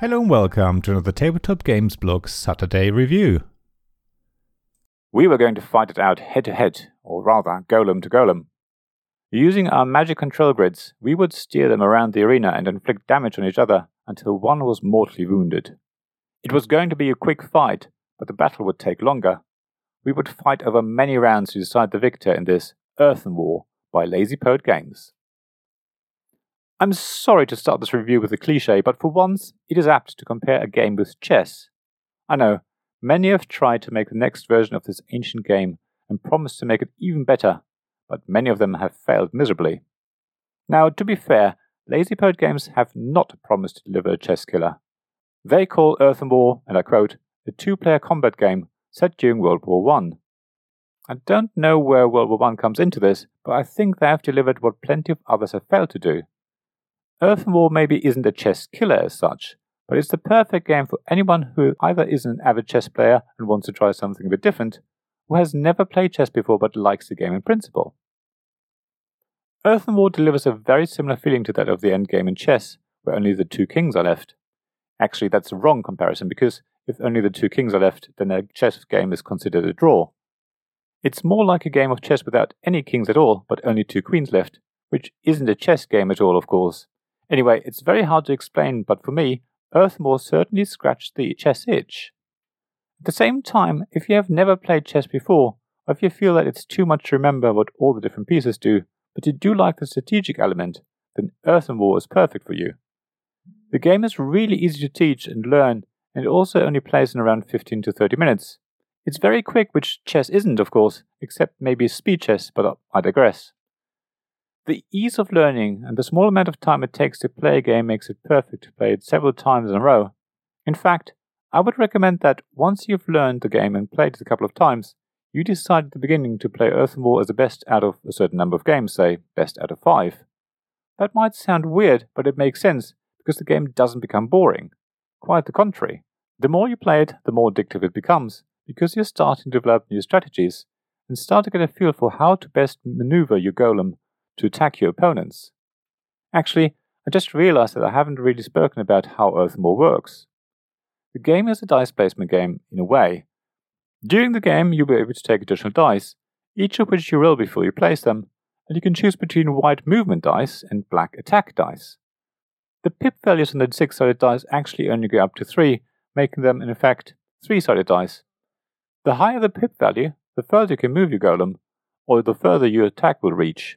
Hello and welcome to another Tabletop Games Blog Saturday review. We were going to fight it out head to head, or rather, golem to golem. Using our magic control grids, we would steer them around the arena and inflict damage on each other until one was mortally wounded. It was going to be a quick fight, but the battle would take longer. We would fight over many rounds to decide the victor in this Earthen War by Lazy Poet Games. I'm sorry to start this review with a cliche, but for once it is apt to compare a game with chess. I know, many have tried to make the next version of this ancient game and promised to make it even better, but many of them have failed miserably. Now, to be fair, Lazy Poet Games have not promised to deliver a chess killer. They call Earthen War, and I quote, a two player combat game set during World War One. I don't know where World War One comes into this, but I think they have delivered what plenty of others have failed to do Earthen War maybe isn't a chess killer as such, but it's the perfect game for anyone who either isn't an avid chess player and wants to try something a bit different, or has never played chess before but likes the game in principle. Earthen War delivers a very similar feeling to that of the endgame in chess, where only the two kings are left. Actually, that's a wrong comparison because if only the two kings are left, then a chess game is considered a draw. It's more like a game of chess without any kings at all, but only two queens left, which isn't a chess game at all, of course, Anyway, it's very hard to explain, but for me, Earthen War certainly scratched the chess itch. At the same time, if you have never played chess before, or if you feel that it's too much to remember what all the different pieces do, but you do like the strategic element, then Earthen War is perfect for you. The game is really easy to teach and learn, and it also only plays in around 15 to 30 minutes. It's very quick, which chess isn't, of course, except maybe speed chess, but I digress. The ease of learning and the small amount of time it takes to play a game makes it perfect to play it several times in a row. In fact, I would recommend that once you've learned the game and played it a couple of times, you decide at the beginning to play Earthen War as the best out of a certain number of games, say, best out of five. That might sound weird, but it makes sense because the game doesn't become boring. Quite the contrary. The more you play it, the more addictive it becomes, because you're starting to develop new strategies and start to get a feel for how to best maneuver your golem to attack your opponents. Actually, I just realized that I haven't really spoken about how Earthen War works. The game is a dice placement game, in a way. During the game, you'll be able to take additional dice, each of which you roll before you place them, and you can choose between white movement dice and black attack dice. The pip values on the six sided dice actually only go up to three, making them, in effect, three sided dice. The higher the pip value, the further you can move your golem, or the further your attack will reach.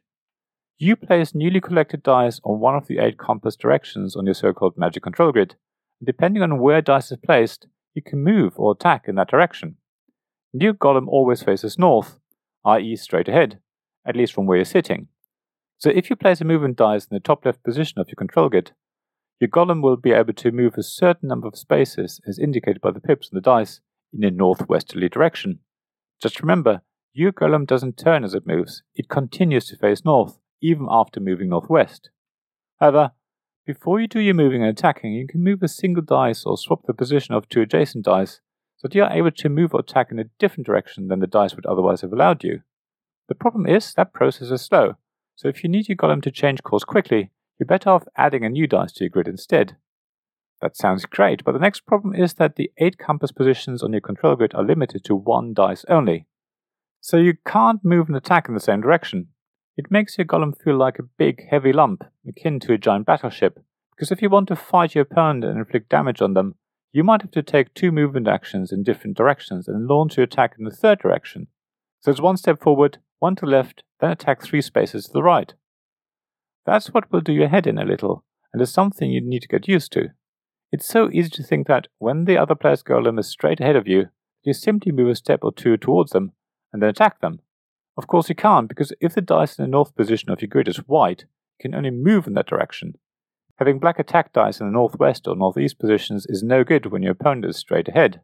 You place newly collected dice on one of the eight compass directions on your so-called magic control grid. Depending on where dice is placed, you can move or attack in that direction. New golem always faces north, i.e. straight ahead, at least from where you're sitting. So if you place a movement dice in the top left position of your control grid, your golem will be able to move a certain number of spaces as indicated by the pips on the dice in a northwesterly direction. Just remember, your golem doesn't turn as it moves, it continues to face north even after moving northwest. However, before you do your moving and attacking, you can move a single dice or swap the position of two adjacent dice so that you are able to move or attack in a different direction than the dice would otherwise have allowed you. The problem is that process is slow, so if you need your golem to change course quickly, you're better off adding a new dice to your grid instead. That sounds great, but the next problem is that the 8 compass positions on your control grid are limited to one dice only. So you can't move and attack in the same direction. It makes your golem feel like a big, heavy lump, akin to a giant battleship, because if you want to fight your opponent and inflict damage on them, you might have to take two movement actions in different directions and launch your attack in the third direction. So it's one step forward, one to left, then attack three spaces to the right. That's what will do your head in a little, and is something you need to get used to. It's so easy to think that when the other player's golem is straight ahead of you, you simply move a step or two towards them and then attack them. Of course you can't, because if the dice in the north position of your grid is white, you can only move in that direction. Having black attack dice in the northwest or northeast positions is no good when your opponent is straight ahead.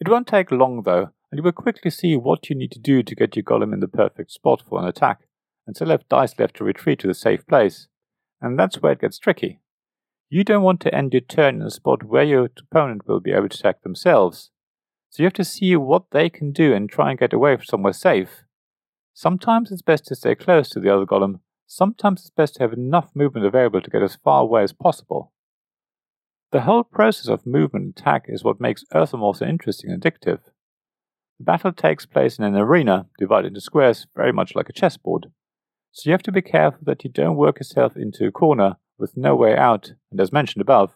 It won't take long though, and you will quickly see what you need to do to get your golem in the perfect spot for an attack, and still have dice left to retreat to the safe place. And that's where it gets tricky. You don't want to end your turn in a spot where your opponent will be able to attack themselves, so you have to see what they can do and try and get away from somewhere safe. Sometimes it's best to stay close to the other golem, sometimes it's best to have enough movement available to get as far away as possible. The whole process of movement and attack is what makes Earthen War so interesting and addictive. The battle takes place in an arena divided into squares, very much like a chessboard. So you have to be careful that you don't work yourself into a corner with no way out, and as mentioned above,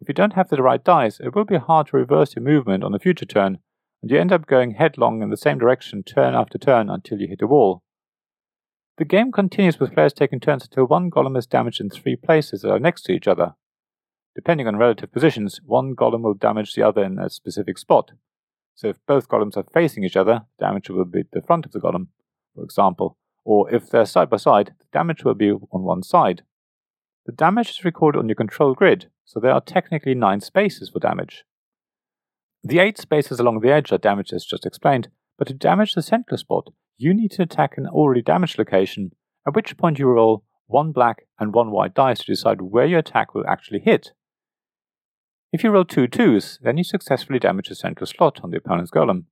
if you don't have the right dice, it will be hard to reverse your movement on a future turn, and you end up going headlong in the same direction turn after turn until you hit a wall. The game continues with players taking turns until one golem is damaged in three places that are next to each other. Depending on relative positions, one golem will damage the other in a specific spot. So if both golems are facing each other, damage will be the front of the golem, for example, or if they're side by side, the damage will be on one side. The damage is recorded on your control grid, so there are technically nine spaces for damage. The eight spaces along the edge are damaged as just explained, but to damage the central spot, you need to attack an already damaged location, at which point you roll one black and one white dice to decide where your attack will actually hit. If you roll two twos, then you successfully damage the central slot on the opponent's golem,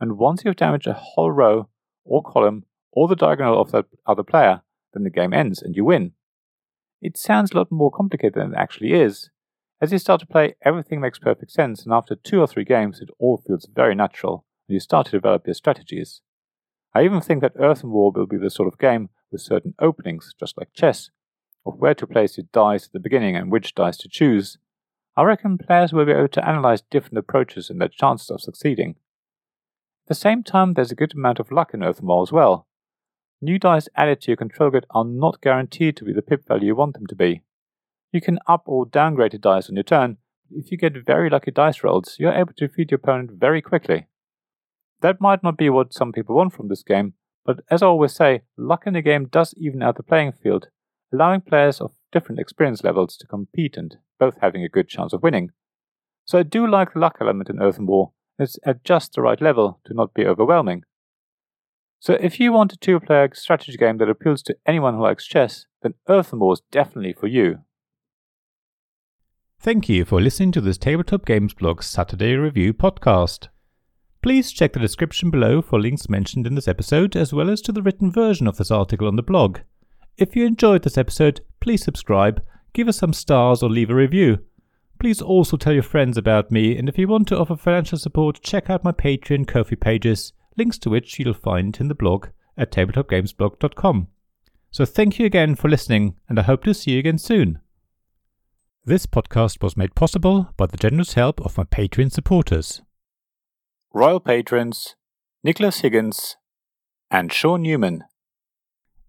and once you've damaged a whole row or column or the diagonal of that other player, then the game ends and you win. It sounds a lot more complicated than it actually is. As you start to play, everything makes perfect sense, and after two or three games, it all feels very natural, and you start to develop your strategies. I even think that Earthen War will be the sort of game with certain openings, just like chess, of where to place your dice at the beginning and which dice to choose. I reckon players will be able to analyze different approaches and their chances of succeeding. At the same time, there's a good amount of luck in Earthen War as well. New dice added to your control grid are not guaranteed to be the pip value you want them to be. You can up or downgrade a dice on your turn, if you get very lucky dice rolls, you're able to defeat your opponent very quickly. That might not be what some people want from this game, but as I always say, luck in the game does even out the playing field, allowing players of different experience levels to compete and both having a good chance of winning. So I do like the luck element in Earthen War, it's at just the right level to not be overwhelming. So if you want a two-player strategy game that appeals to anyone who likes chess, then Earthen War is definitely for you. Thank you for listening to this Tabletop Games Blog Saturday Review podcast. Please check the description below for links mentioned in this episode, as well as to the written version of this article on the blog. If you enjoyed this episode, please subscribe, give us some stars, or leave a review. Please also tell your friends about me, and if you want to offer financial support, check out my Patreon Ko-fi pages links to which you'll find in the blog at tabletopgamesblog.com. So thank you again for listening, and I hope to see you again soon. This podcast was made possible by the generous help of my Patreon supporters. Royal Patrons Nicholas Higgins and Sean Newman.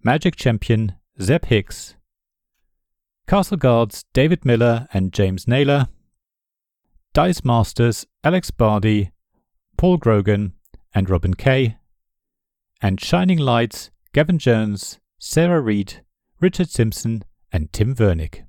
Magic Champion Zeb Hicks. Castle Guards David Miller and James Naylor. Dice Masters Alex Bardi, Paul Grogan, and Robin Kay, and Shining Lights, Gavin Jones, Sarah Reed, Richard Simpson, and Tim Vernick.